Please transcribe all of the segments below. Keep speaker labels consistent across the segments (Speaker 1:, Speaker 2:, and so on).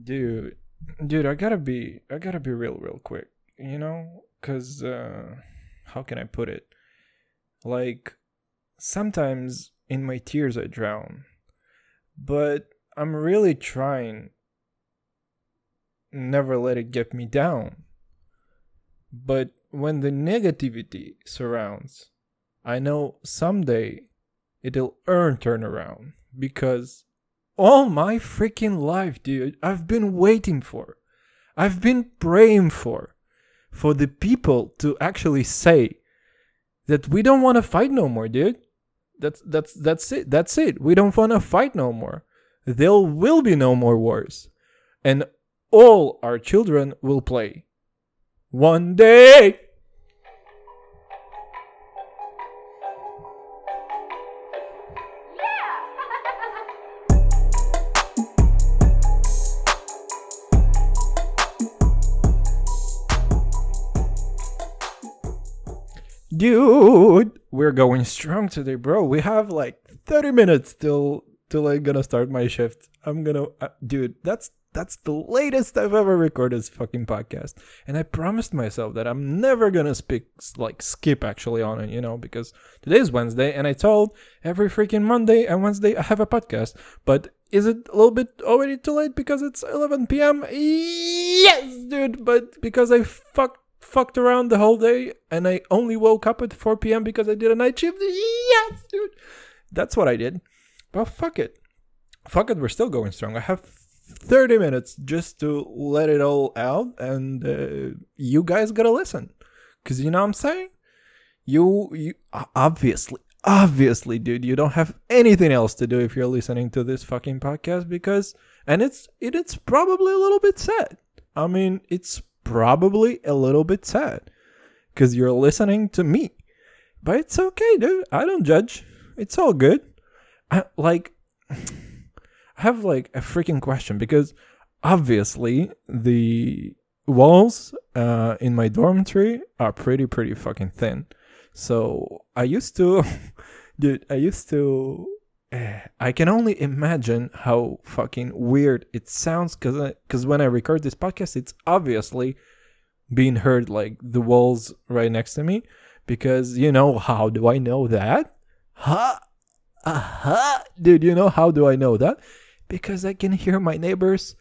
Speaker 1: dude, dude, I gotta be, I gotta be real, real quick, you know, cause uh, how can I put it? Like, sometimes in my tears I drown, but I'm really trying never let it get me down. But when the negativity surrounds, I know someday it'll earn turnaround because all my freaking life, dude, I've been waiting for, I've been praying for, for the people to actually say that we don't want to fight no more, dude. That's that's that's it. That's it. We don't want to fight no more. There will be no more wars, and all our children will play. One day. Dude, we're going strong today, bro. We have like 30 minutes till till I'm gonna start my shift. I'm gonna, uh, dude. That's that's the latest I've ever recorded this fucking podcast, and I promised myself that I'm never gonna speak like skip actually on it, you know, because today's Wednesday, and I told every freaking Monday and Wednesday I have a podcast. But is it a little bit already too late because it's 11 p.m.? Yes, dude. But because I fucked fucked around the whole day and I only woke up at 4 p.m. because I did a night shift. Yes, dude. That's what I did. Well, fuck it. Fuck it, we're still going strong. I have 30 minutes just to let it all out, and uh, you guys gotta listen. Because you know what I'm saying? You, you, obviously, obviously, dude, you don't have anything else to do if you're listening to this fucking podcast because, and it's, it, it's probably a little bit sad. I mean, it's probably a little bit sad because you're listening to me. But it's okay, dude. I don't judge. It's all good. I, like, I have like a freaking question because obviously the walls uh, in my dormitory are pretty, pretty fucking thin. So I used to, dude, I used to. I can only imagine how fucking weird it sounds because because when I record this podcast, it's obviously being heard like the walls right next to me. Because you know how do I know that? Ha, aha, uh-huh? dude. You know how do I know that? Because I can hear my neighbors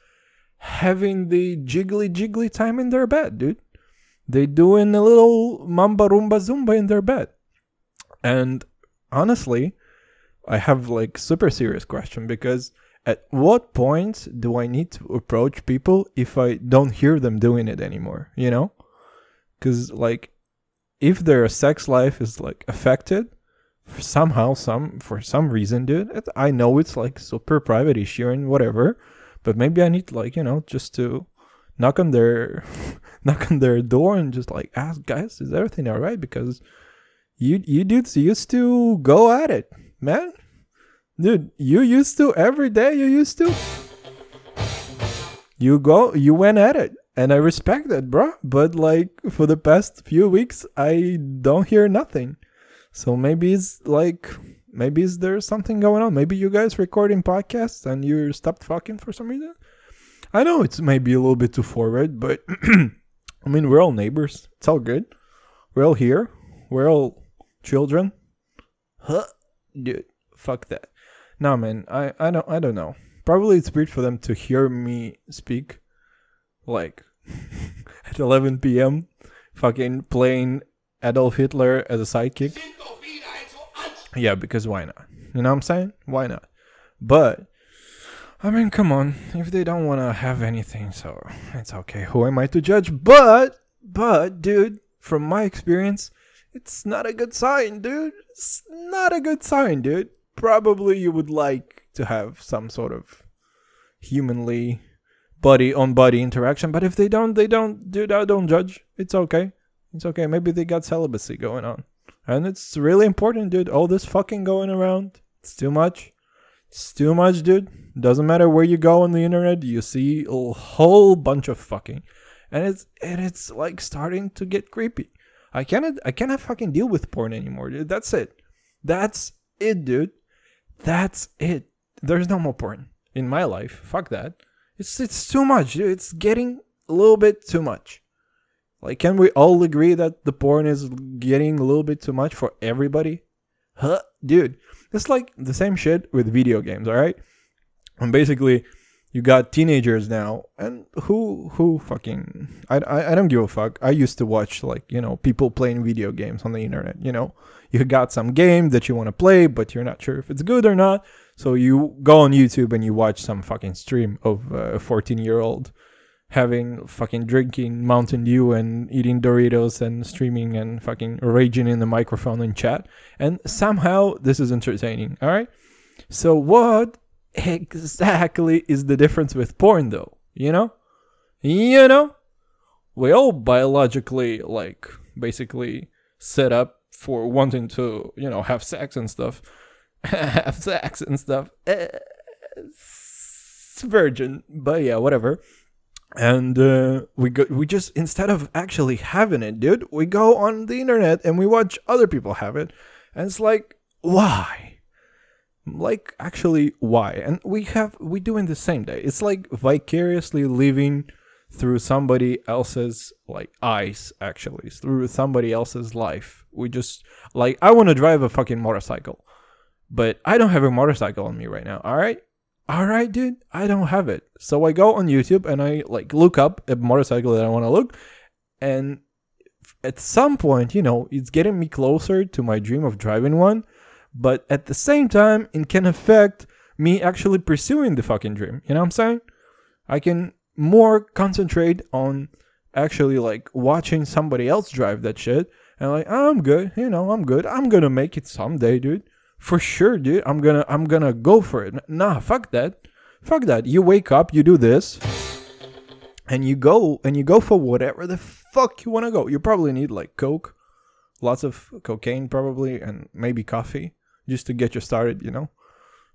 Speaker 1: having the jiggly jiggly time in their bed, dude. They doing a little mamba rumba zumba in their bed. And honestly, I have like super serious question because at what point do I need to approach people if I don't hear them doing it anymore, you know? Cuz like if their sex life is like affected somehow some for some reason dude I know it's like super private issue and whatever but maybe I need like, you know, just to knock on their knock on their door and just like ask guys, is everything all right? Because you you dudes used to go at it, man. Dude, you used to every day you used to. You go you went at it. And I respect that, bro. But like for the past few weeks I don't hear nothing. So maybe it's like maybe is there something going on? Maybe you guys recording podcasts and you stopped fucking for some reason? I know it's maybe a little bit too forward, but I mean we're all neighbors. It's all good. We're all here. We're all children. Huh? Dude, fuck that. No man, I, I don't I don't know. Probably it's weird for them to hear me speak like at 11 p.m. fucking playing Adolf Hitler as a sidekick. Yeah, because why not? You know what I'm saying? Why not? But I mean, come on. If they don't want to have anything, so it's okay. Who am I to judge? But, but, dude, from my experience, it's not a good sign, dude. It's not a good sign, dude. Probably you would like to have some sort of humanly body on body interaction, but if they don't, they don't, dude. I don't judge. It's okay. It's okay. Maybe they got celibacy going on. And it's really important, dude. All this fucking going around. It's too much. It's too much, dude. Doesn't matter where you go on the internet, you see a whole bunch of fucking. And it's and it's like starting to get creepy. I cannot I cannot fucking deal with porn anymore, dude. That's it. That's it, dude. That's it. There's no more porn in my life. Fuck that. It's it's too much. dude. It's getting a little bit too much. Like, can we all agree that the porn is getting a little bit too much for everybody? Huh, dude. It's like the same shit with video games, all right? And basically, you got teenagers now, and who who fucking I, I I don't give a fuck. I used to watch like you know people playing video games on the internet. You know, you got some game that you want to play, but you're not sure if it's good or not. So you go on YouTube and you watch some fucking stream of a 14 year old having fucking drinking Mountain Dew and eating Doritos and streaming and fucking raging in the microphone and chat. And somehow this is entertaining. All right. So what exactly is the difference with porn though? You know? You know? We all biologically like basically set up for wanting to, you know, have sex and stuff. have sex and stuff. Virgin, but yeah, whatever and uh, we go we just instead of actually having it dude we go on the internet and we watch other people have it and it's like why like actually why and we have we do in the same day it's like vicariously living through somebody else's like eyes actually through somebody else's life we just like i want to drive a fucking motorcycle but i don't have a motorcycle on me right now all right all right, dude, I don't have it. So I go on YouTube and I like look up a motorcycle that I want to look. And at some point, you know, it's getting me closer to my dream of driving one. But at the same time, it can affect me actually pursuing the fucking dream. You know what I'm saying? I can more concentrate on actually like watching somebody else drive that shit. And like, I'm good, you know, I'm good. I'm gonna make it someday, dude for sure, dude. I'm gonna I'm gonna go for it. Nah, fuck that. Fuck that. You wake up, you do this, and you go and you go for whatever the fuck you wanna go. You probably need like coke, lots of cocaine probably, and maybe coffee just to get you started. You know,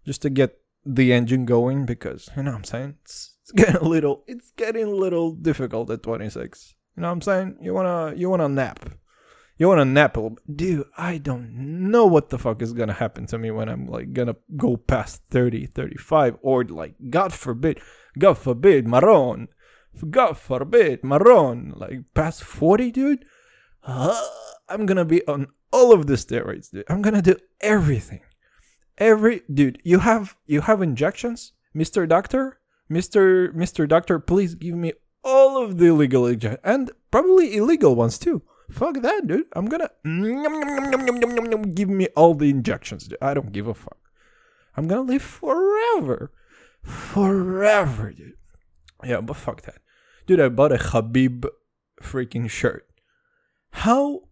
Speaker 1: just to get the engine going because you know what I'm saying it's, it's getting a little it's getting a little difficult at 26. You know what I'm saying? You wanna you wanna nap you want to nap a little bit. Dude, I don't know what the fuck is gonna happen to me when I'm like gonna go past 30, 35, or like, God forbid, God forbid, Maron. God forbid, Maron. Like past 40, dude. Uh, I'm gonna be on all of the steroids, dude. I'm gonna do everything. Every dude, you have you have injections, Mr. Doctor? Mr. Mr. Doctor, please give me all of the illegal injections and probably illegal ones too. Fuck that, dude. I'm gonna give me all the injections. Dude. I don't give a fuck. I'm gonna live forever, forever, dude. Yeah, but fuck that, dude. I bought a Habib freaking shirt. How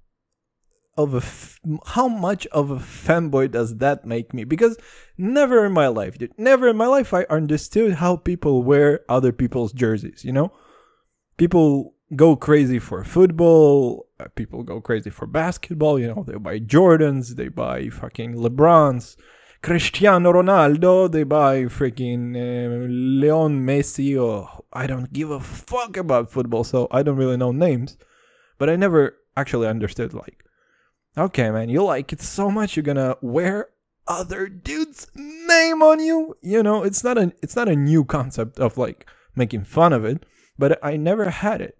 Speaker 1: of a f- how much of a fanboy does that make me? Because never in my life, dude, never in my life I understood how people wear other people's jerseys. You know, people go crazy for football. uh, People go crazy for basketball. You know, they buy Jordans, they buy fucking LeBrons, Cristiano Ronaldo, they buy freaking uh, Leon Messi. Or I don't give a fuck about football, so I don't really know names. But I never actually understood like, okay, man, you like it so much, you're gonna wear other dude's name on you. You know, it's not a it's not a new concept of like making fun of it, but I never had it.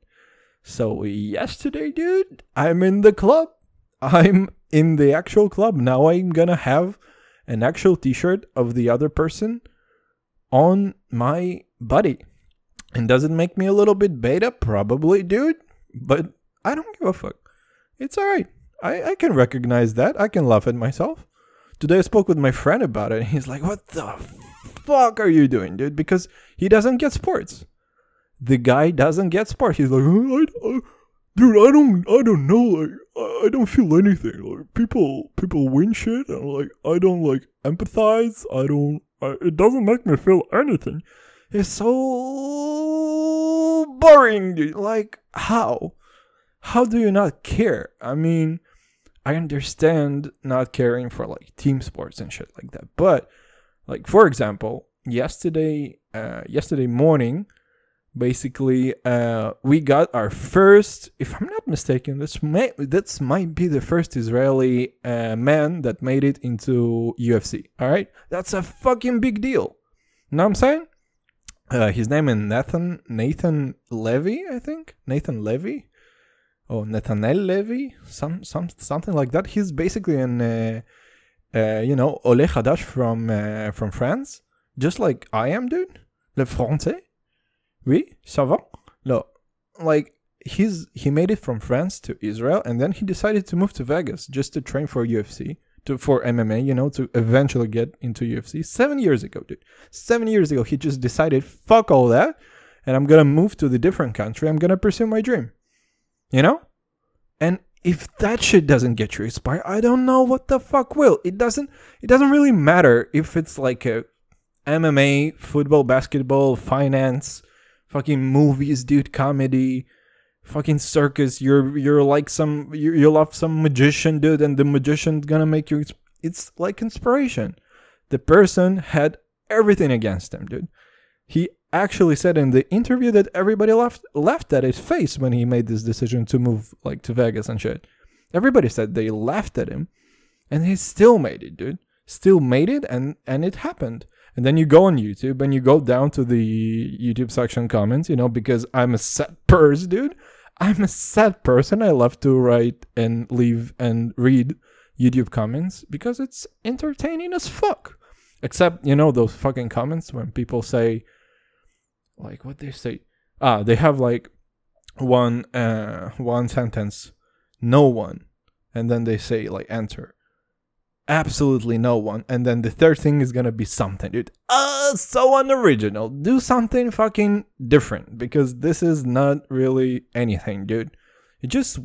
Speaker 1: So yesterday, dude, I'm in the club. I'm in the actual club. Now I'm gonna have an actual t-shirt of the other person on my body. And does it make me a little bit beta? Probably, dude. But I don't give a fuck. It's alright. I, I can recognize that. I can laugh at myself. Today I spoke with my friend about it. He's like, What the fuck are you doing, dude? Because he doesn't get sports the guy doesn't get sports. He's like, "Uh, I, I, dude, I don't, I don't know. Like, I, I don't feel anything. Like, people, people win shit, and like, I don't like empathize. I don't. I, it doesn't make me feel anything. It's so boring, dude. Like, how? How do you not care? I mean, I understand not caring for like team sports and shit like that, but like for example, yesterday, uh, yesterday morning basically uh, we got our first if i'm not mistaken this may this might be the first israeli uh, man that made it into ufc all right that's a fucking big deal. You know what i'm saying? Uh, his name is Nathan Nathan Levy, I think. Nathan Levy, or Nathaniel Levy, some some something like that. He's basically an uh, uh, you know Ole Hadash from uh, from France, just like I am, dude. Le français, oui, ça va. No, like he's he made it from France to Israel, and then he decided to move to Vegas just to train for UFC to for MMA, you know, to eventually get into UFC. Seven years ago, dude. Seven years ago, he just decided, fuck all that, and I'm gonna move to the different country. I'm gonna pursue my dream. You know? And if that shit doesn't get you inspired, I don't know what the fuck will. It doesn't it doesn't really matter if it's like a MMA, football, basketball, finance, fucking movies, dude, comedy, fucking circus. You're you're like some you you love some magician, dude, and the magician's gonna make you. It's like inspiration. The person had everything against him, dude. He actually said in the interview that everybody laughed laughed at his face when he made this decision to move like to Vegas and shit. Everybody said they laughed at him, and he still made it, dude. Still made it, and and it happened. And then you go on YouTube and you go down to the YouTube section comments, you know, because I'm a sad person, dude. I'm a sad person. I love to write and leave and read YouTube comments because it's entertaining as fuck. Except, you know, those fucking comments when people say, like, what they say? Ah, they have like one uh one sentence, no one, and then they say like enter absolutely no one. And then the third thing is gonna be something, dude. Uh, so unoriginal. Do something fucking different because this is not really anything, dude. You just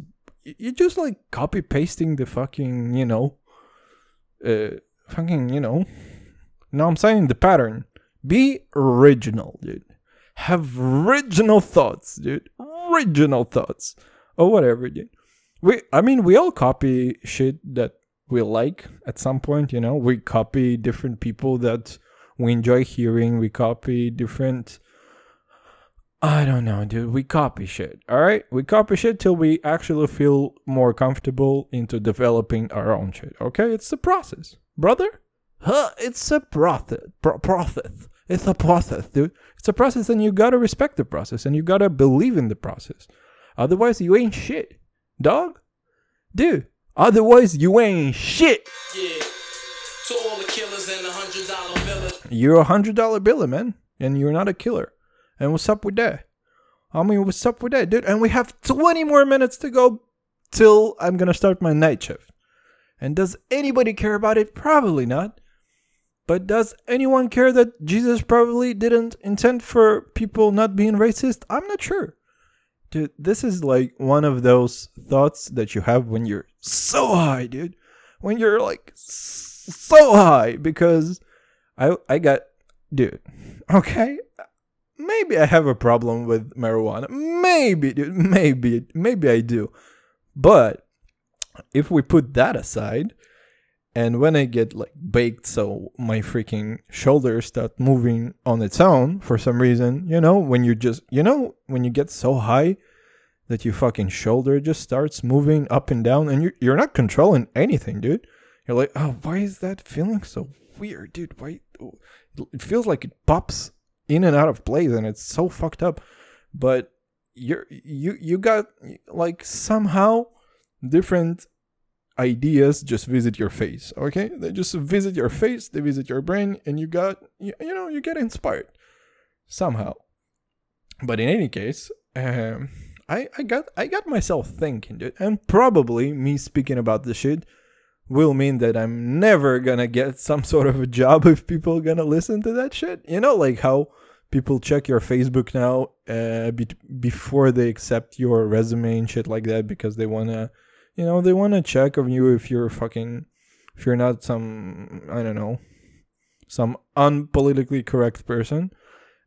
Speaker 1: you just like copy pasting the fucking you know, uh, fucking you know. No, I'm saying the pattern. Be original, dude. Have original thoughts, dude. Original thoughts, or whatever, dude. We, I mean, we all copy shit that we like at some point you know we copy different people that we enjoy hearing we copy different i don't know dude we copy shit all right we copy shit till we actually feel more comfortable into developing our own shit okay it's the process brother huh it's a process Pro- process it's a process dude it's a process and you gotta respect the process and you gotta believe in the process otherwise you ain't shit dog dude Otherwise, you ain't shit. Yeah. To all the killers and the hundred dollar biller. You're a hundred dollar biller, man, and you're not a killer. And what's up with that? I mean, what's up with that, dude? And we have 20 more minutes to go till I'm gonna start my night shift. And does anybody care about it? Probably not. But does anyone care that Jesus probably didn't intend for people not being racist? I'm not sure. Dude, this is like one of those thoughts that you have when you're so high, dude. When you're like so high because I I got dude. Okay? Maybe I have a problem with marijuana. Maybe, dude. Maybe maybe I do. But if we put that aside, and when I get like baked, so my freaking shoulders start moving on its own for some reason, you know, when you just, you know, when you get so high that your fucking shoulder just starts moving up and down and you're, you're not controlling anything, dude. You're like, oh, why is that feeling so weird, dude? Why? It feels like it pops in and out of place and it's so fucked up. But you're, you, you got like somehow different ideas just visit your face okay? They just visit your face they visit your brain and you got you, you know you get inspired somehow. But in any case um i i got i got myself thinking dude and probably me speaking about the shit will mean that i'm never gonna get some sort of a job if people gonna listen to that shit. You know like how people check your facebook now uh be- before they accept your resume and shit like that because they wanna you know they want to check on you if you're fucking if you're not some i don't know some unpolitically correct person.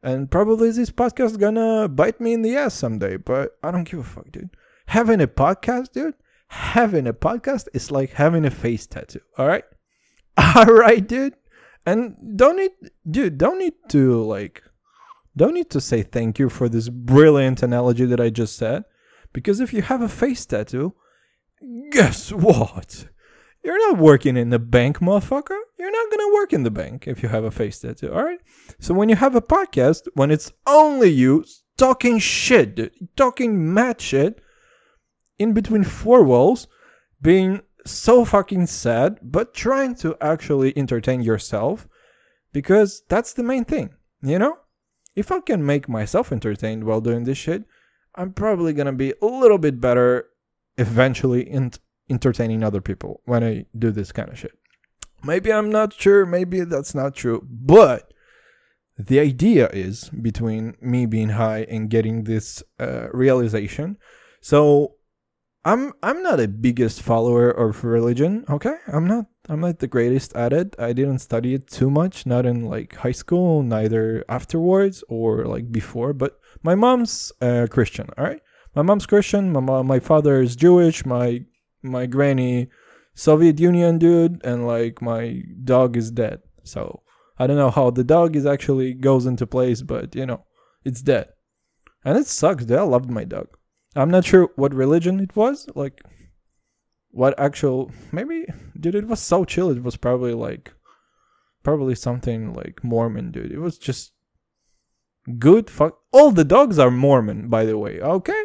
Speaker 1: And probably this podcast gonna bite me in the ass someday but i don't give a fuck dude. Having a podcast dude having a podcast is like having a face tattoo all right all right dude. And don't need dude don't need to like don't need to say thank you for this brilliant analogy that i just said. Because if you have a face tattoo guess what? You're not working in the bank, motherfucker. You're not gonna work in the bank if you have a face tattoo, alright? So when you have a podcast, when it's only you talking shit, talking mad shit in between four walls, being so fucking sad, but trying to actually entertain yourself because that's the main thing, you know? If I can make myself entertained while doing this shit, I'm probably gonna be a little bit better eventually in entertaining other people when I do this kind of shit. Maybe I'm not sure, maybe that's not true, but the idea is between me being high and getting this uh, realization. So I'm I'm not a biggest follower of religion, okay? I'm not I'm not the greatest at it. I didn't study it too much, not in like high school, neither afterwards or like before, but my mom's uh, Christian, all right? My mom's Christian, my mom, my father is Jewish, my my granny Soviet Union dude and like my dog is dead. So, I don't know how the dog is actually goes into place, but you know, it's dead. And it sucks. Dude. I loved my dog. I'm not sure what religion it was, like what actual maybe dude it was so chill it was probably like probably something like Mormon dude. It was just good fuck all the dogs are Mormon by the way, okay?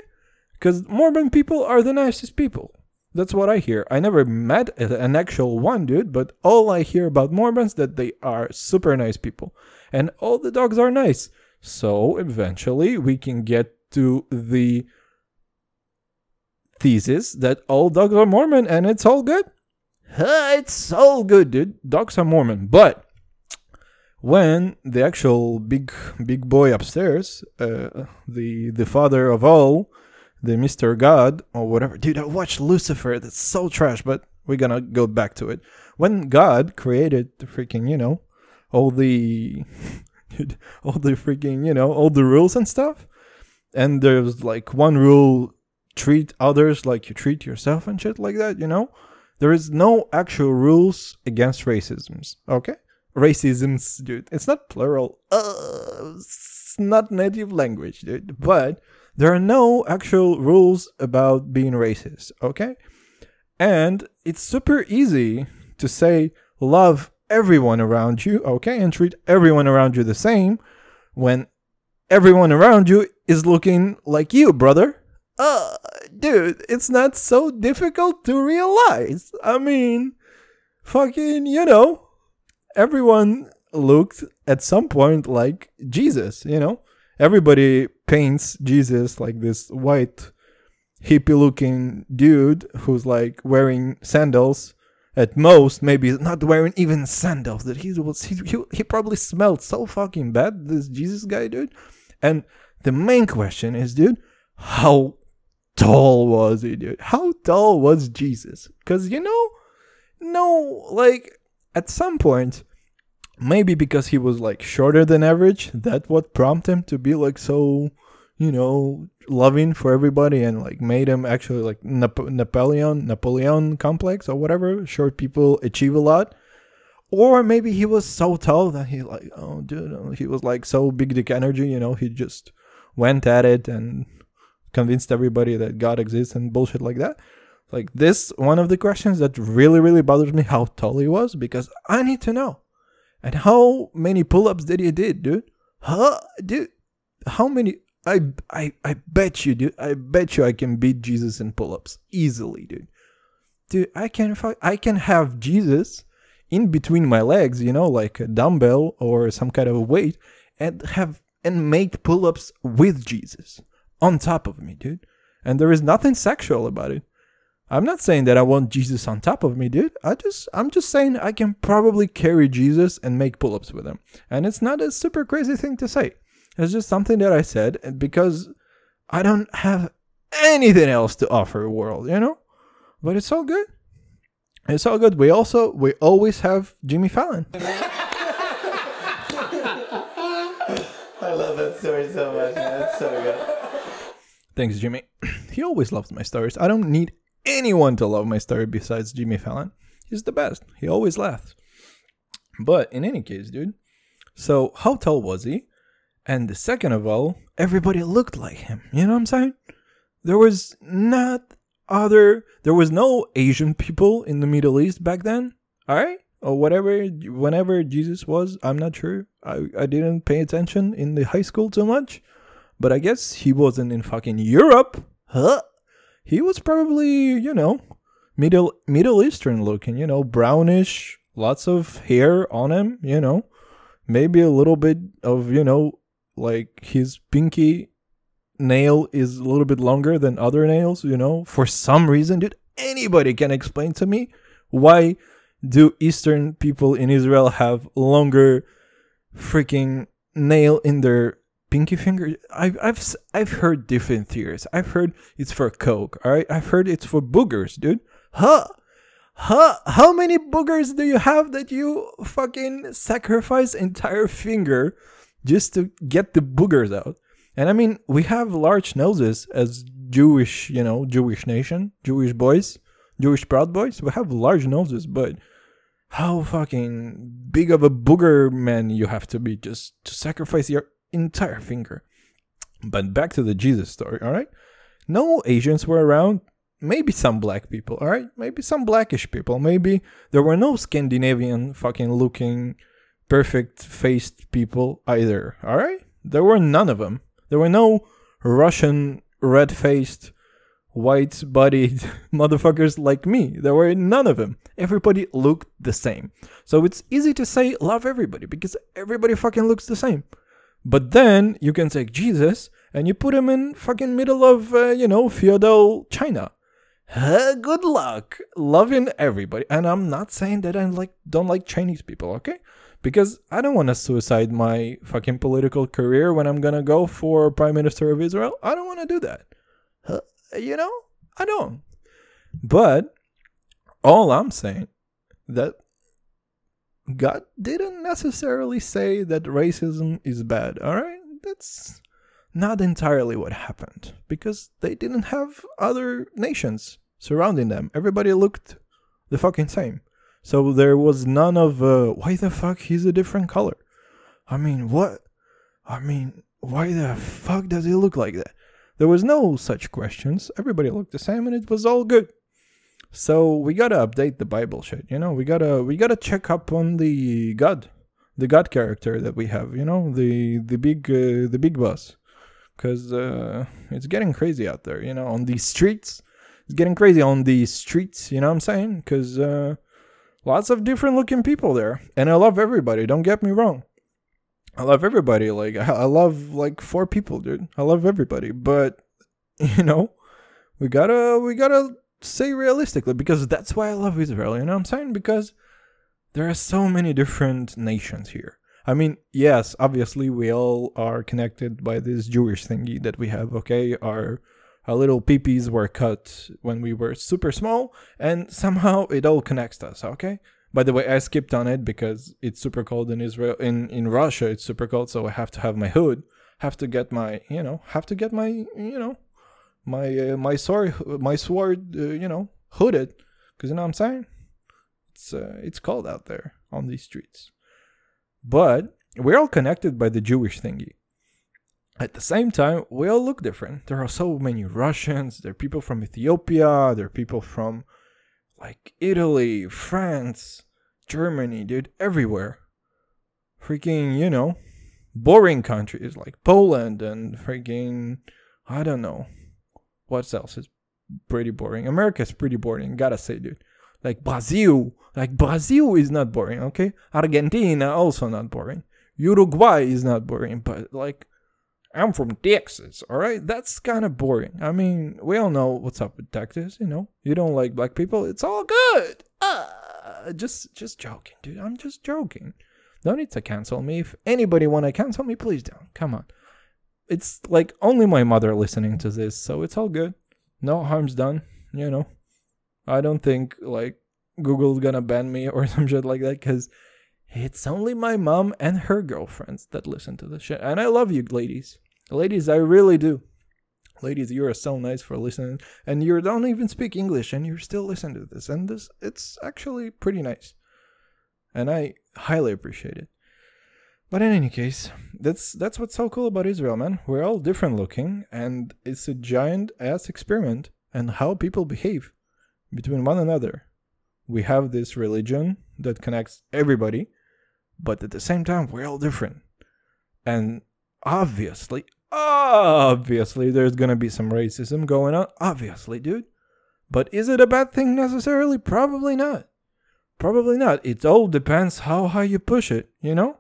Speaker 1: Cuz Mormon people are the nicest people. That's what I hear. I never met an actual one dude, but all I hear about Mormons that they are super nice people. And all the dogs are nice. So eventually we can get to the thesis that all dogs are Mormon and it's all good. It's all good, dude. Dogs are Mormon. But when the actual big big boy upstairs, uh, the the father of all, the Mr. God or whatever, dude, I watched Lucifer. That's so trash, but we're gonna go back to it. When God created the freaking, you know, all the all the freaking, you know, all the rules and stuff, and there's like one rule treat others like you treat yourself and shit like that, you know? There is no actual rules against racisms, okay? Racisms, dude. It's not plural. Uh, it's not native language, dude. But there are no actual rules about being racist, okay? And it's super easy to say love everyone around you, okay? And treat everyone around you the same when everyone around you is looking like you, brother uh, dude, it's not so difficult to realize. I mean, fucking, you know, everyone looked at some point like Jesus, you know? Everybody paints Jesus like this white, hippie looking dude who's like wearing sandals. At most, maybe not wearing even sandals. That he was, he, he, he probably smelled so fucking bad. This Jesus guy, dude. And the main question is, dude, how tall was he, dude? How tall was Jesus? Because, you know, no, like, at some point, maybe because he was, like, shorter than average, that what prompted him to be, like, so, you know, loving for everybody and, like, made him actually, like, Nap- Napoleon, Napoleon complex or whatever. Short people achieve a lot. Or maybe he was so tall that he, like, oh, dude, oh, he was, like, so big dick energy, you know, he just went at it and convinced everybody that God exists and bullshit like that. Like this, one of the questions that really, really bothers me how tall he was because I need to know. And how many pull-ups did you did, dude? Huh, dude? How many? I, I, I bet you, dude. I bet you I can beat Jesus in pull-ups easily, dude. Dude, I can, I can have Jesus in between my legs, you know, like a dumbbell or some kind of a weight, and have and make pull-ups with Jesus on top of me, dude. And there is nothing sexual about it. I'm not saying that I want Jesus on top of me, dude. I just I'm just saying I can probably carry Jesus and make pull-ups with him. And it's not a super crazy thing to say. It's just something that I said because I don't have anything else to offer the world, you know? But it's all good. It's all good. We also we always have Jimmy Fallon.
Speaker 2: I love that story so much. That's so good.
Speaker 1: Thanks, Jimmy. he always loves my stories. I don't need anyone to love my story besides Jimmy Fallon. He's the best. He always laughs. But in any case, dude. So how tall was he? And the second of all, everybody looked like him. You know what I'm saying? There was not other there was no Asian people in the Middle East back then. All right? Or whatever whenever Jesus was, I'm not sure. I I didn't pay attention in the high school too much. But I guess he wasn't in fucking Europe. Huh? He was probably, you know, Middle Middle Eastern looking, you know, brownish, lots of hair on him, you know. Maybe a little bit of, you know, like his pinky nail is a little bit longer than other nails, you know, for some reason. Dude, anybody can explain to me why do Eastern people in Israel have longer freaking nail in their pinky finger? I've I've I've heard different theories. I've heard it's for coke. All right, I've heard it's for boogers, dude. Huh? Huh? How many boogers do you have that you fucking sacrifice entire finger just to get the boogers out? And I mean, we have large noses as Jewish, you know, Jewish nation, Jewish boys, Jewish proud boys. We have large noses, but how fucking big of a booger man you have to be just to sacrifice your entire finger. But back to the Jesus story, all right? No Asians were around. Maybe some black people, all right? Maybe some blackish people. Maybe there were no Scandinavian fucking looking, perfect faced people either, all right? There were none of them. There were no Russian red faced, white bodied motherfuckers like me. There were none of them. Everybody looked the same. So it's easy to say love everybody because everybody fucking looks the same. But then you can take Jesus and you put him in fucking middle of, uh, you know, feudal China. Uh, good luck loving everybody. And I'm not saying that I like don't like Chinese people, okay? Because I don't want to suicide my fucking political career when I'm gonna go for prime minister of Israel. I don't want to do that. Uh, you know, I don't. But all I'm saying that God didn't necessarily say that racism is bad. All right, that's not entirely what happened because they didn't have other nations surrounding them. Everybody looked the fucking same. So there was none of uh, why the fuck he's a different color. I mean, what? I mean, why the fuck does he look like that? There was no such questions. Everybody looked the same and it was all good. So we gotta update the Bible shit, you know. We gotta we gotta check up on the God, the God character that we have, you know, the the big uh, the big boss, because uh, it's getting crazy out there, you know, on these streets. It's getting crazy on these streets, you know what I'm saying? Because uh, lots of different looking people there, and I love everybody. Don't get me wrong. I love everybody. Like I I love like four people, dude. I love everybody, but you know, we gotta we gotta say realistically because that's why I love Israel. You know what I'm saying? Because there are so many different nations here. I mean, yes, obviously we all are connected by this Jewish thingy that we have. Okay, our our little peepees were cut when we were super small, and somehow it all connects us. Okay. By the way, I skipped on it because it's super cold in Israel. In in Russia, it's super cold, so I have to have my hood. Have to get my, you know, have to get my, you know, my uh, my sword, my sword, uh, you know, hooded. Because you know what I'm saying? It's uh, it's cold out there on these streets. But we're all connected by the Jewish thingy. At the same time, we all look different. There are so many Russians. There are people from Ethiopia. There are people from like Italy, France, Germany, dude, everywhere. Freaking, you know, boring countries like Poland and freaking, I don't know, what else is pretty boring. America's pretty boring, gotta say, dude. Like Brazil, like Brazil is not boring, okay? Argentina also not boring. Uruguay is not boring, but like I'm from Texas, all right? That's kind of boring. I mean, we all know what's up with Texas, you know. You don't like black people, it's all good. Uh, just just joking, dude. I'm just joking. No need to cancel me. If anybody want to cancel me, please don't. Come on. It's like only my mother listening to this, so it's all good. No harm's done, you know. I don't think like Google's gonna ban me or some shit like that because it's only my mom and her girlfriends that listen to the shit. And I love you, ladies. Ladies, I really do. Ladies, you are so nice for listening. And you don't even speak English and you're still listening to this. And this it's actually pretty nice. And I highly appreciate it. But in any case, that's that's what's so cool about Israel, man. We're all different looking and it's a giant ass experiment. and how people behave between one another. We have this religion that connects everybody, but at the same time, we're all different. And obviously, obviously, there's gonna be some racism going on. Obviously, dude. But is it a bad thing necessarily? Probably not. Probably not. It all depends how high you push it, you know?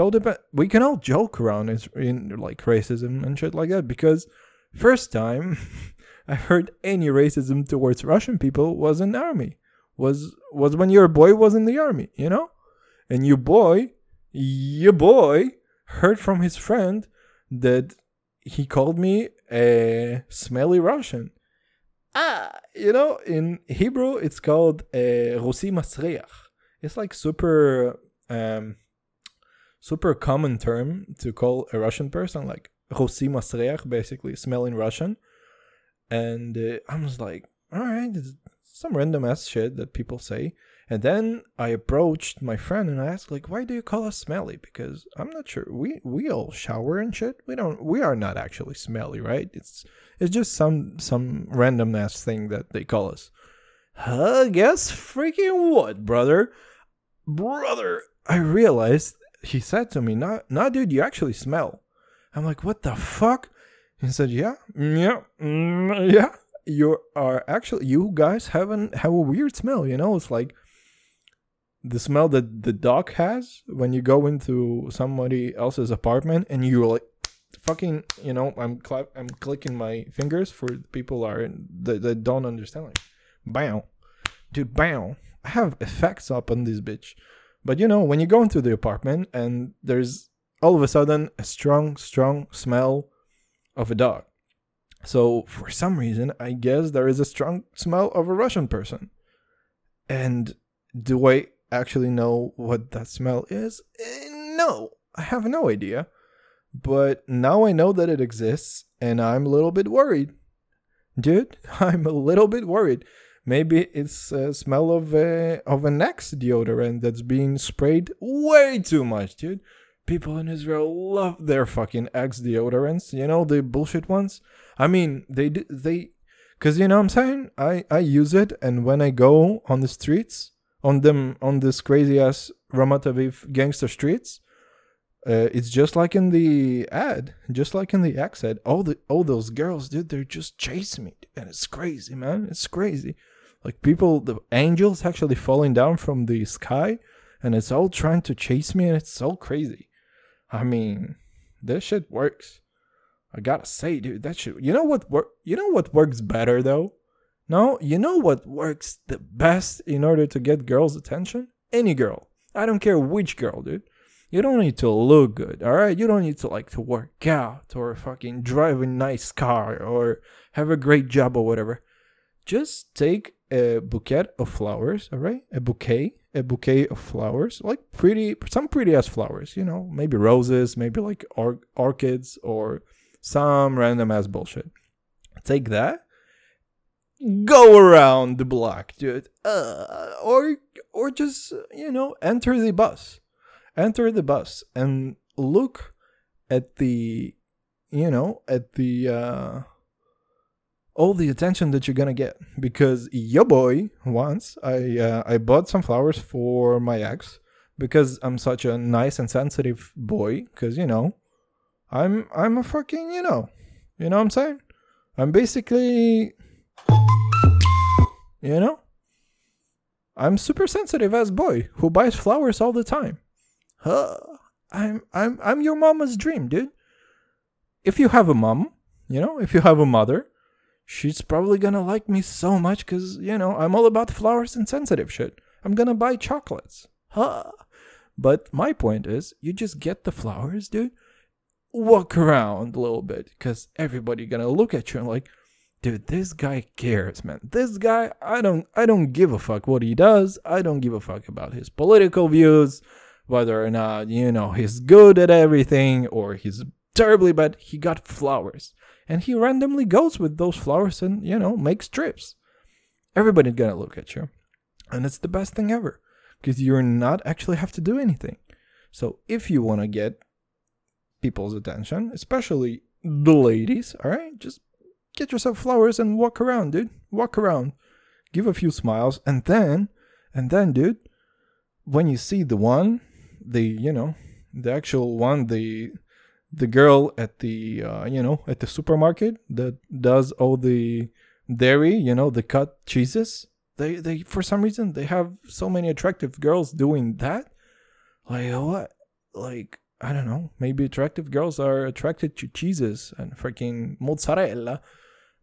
Speaker 1: All depend. We can all joke around in, in like racism and shit like that because first time I heard any racism towards Russian people was in the army. Was was when your boy was in the army, you know? And your boy, your boy heard from his friend that he called me a smelly Russian. Ah, you know, in Hebrew it's called a Rusi Masriach. It's like super um super common term to call a Russian person like Rusi Masriach, basically smelling Russian. And uh, I was like, all right, some random ass shit that people say. And then I approached my friend and I asked, like, why do you call us smelly? Because I'm not sure. We we all shower and shit. We don't. We are not actually smelly, right? It's it's just some some random ass thing that they call us. Huh? Guess freaking what, brother? Brother, I realized he said to me, "Nah, nah, dude, you actually smell." I'm like, "What the fuck?" He said, "Yeah, mm, yeah, mm, yeah. You are actually you guys haven't have a weird smell. You know, it's like." the smell that the dog has when you go into somebody else's apartment and you're like fucking you know i'm clap i'm clicking my fingers for people are that, that don't understand like bam dude bam i have effects up on this bitch but you know when you go into the apartment and there's all of a sudden a strong strong smell of a dog so for some reason i guess there is a strong smell of a russian person and do i actually know what that smell is? Eh, no, I have no idea. But now I know that it exists, and I'm a little bit worried. Dude, I'm a little bit worried. Maybe it's a smell of a, of an Axe deodorant that's being sprayed way too much, dude. People in Israel love their fucking Axe deodorants, you know, the bullshit ones. I mean, they they cuz you know what I'm saying? I I use it and when I go on the streets, on them on this crazy ass Ramat Aviv gangster streets. Uh, it's just like in the ad, just like in the ad. All the all those girls, dude, they're just chasing me, and it's crazy, man. It's crazy. Like people, the angels actually falling down from the sky, and it's all trying to chase me, and it's so crazy. I mean, this shit works. I gotta say, dude, that shit. You know what work? You know what works better though? No, you know what works the best in order to get girls' attention? Any girl. I don't care which girl, dude. You don't need to look good, alright? You don't need to like to work out or fucking drive a nice car or have a great job or whatever. Just take a bouquet of flowers, alright? A bouquet, a bouquet of flowers, like pretty, some pretty ass flowers, you know, maybe roses, maybe like or- orchids or some random ass bullshit. Take that go around the block, dude. Uh, or or just you know enter the bus, enter the bus and look at the you know at the uh, all the attention that you're gonna get because your boy once I uh, I bought some flowers for my ex because I'm such a nice and sensitive boy because you know I'm I'm a fucking you know you know what I'm saying I'm basically you know? I'm super sensitive as boy who buys flowers all the time. Huh. I'm I'm I'm your mama's dream, dude. If you have a mom, you know, if you have a mother, she's probably gonna like me so much because, you know, I'm all about flowers and sensitive shit. I'm gonna buy chocolates. Huh. But my point is, you just get the flowers, dude. Walk around a little bit because everybody gonna look at you and like, dude this guy cares man this guy i don't i don't give a fuck what he does i don't give a fuck about his political views whether or not you know he's good at everything or he's terribly bad he got flowers and he randomly goes with those flowers and you know makes trips everybody's gonna look at you and it's the best thing ever because you're not actually have to do anything so if you want to get people's attention especially the ladies all right just get yourself flowers and walk around, dude. Walk around. Give a few smiles and then and then, dude, when you see the one, the you know, the actual one, the the girl at the uh, you know at the supermarket that does all the dairy, you know, the cut cheeses. They they for some reason they have so many attractive girls doing that. Like what? Like I don't know. Maybe attractive girls are attracted to cheeses and freaking mozzarella.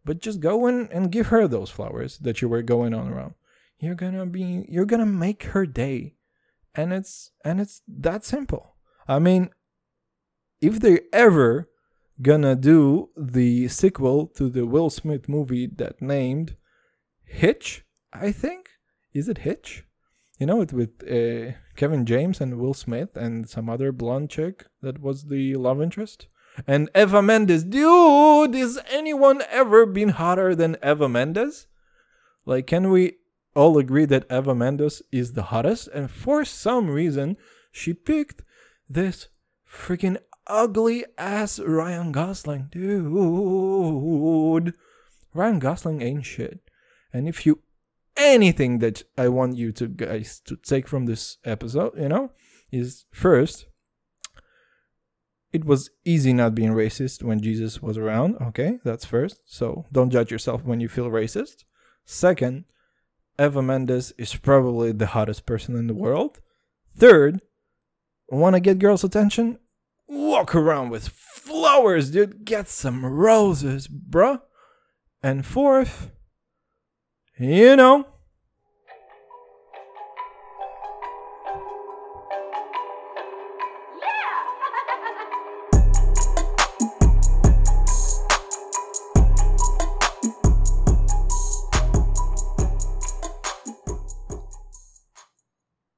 Speaker 1: But just go in and give her those flowers that you were going on around. You're gonna be you're gonna make her day. And it's and it's that simple. I mean, if they're ever gonna do the sequel to the Will Smith movie that named Hitch, I think. Is it Hitch? You know, it with uh, Kevin James and Will Smith and some other blonde chick that was the love interest. And Eva Mendes. Dude, is anyone ever been hotter than Eva Mendes? Like, can we all agree that Eva Mendes is the hottest? And for some reason, she picked this freaking ugly ass Ryan Gosling. Dude. Ryan Gosling ain't shit. And if you anything that I want you to guys to take from this episode, you know, is first it was easy not being racist when Jesus was around. Okay, that's first. So don't judge yourself when you feel racist. Second, Eva Mendes is probably the hottest person in the world. Third, want to get girls' attention? Walk around with flowers, dude. Get some roses, bruh. And fourth, you know,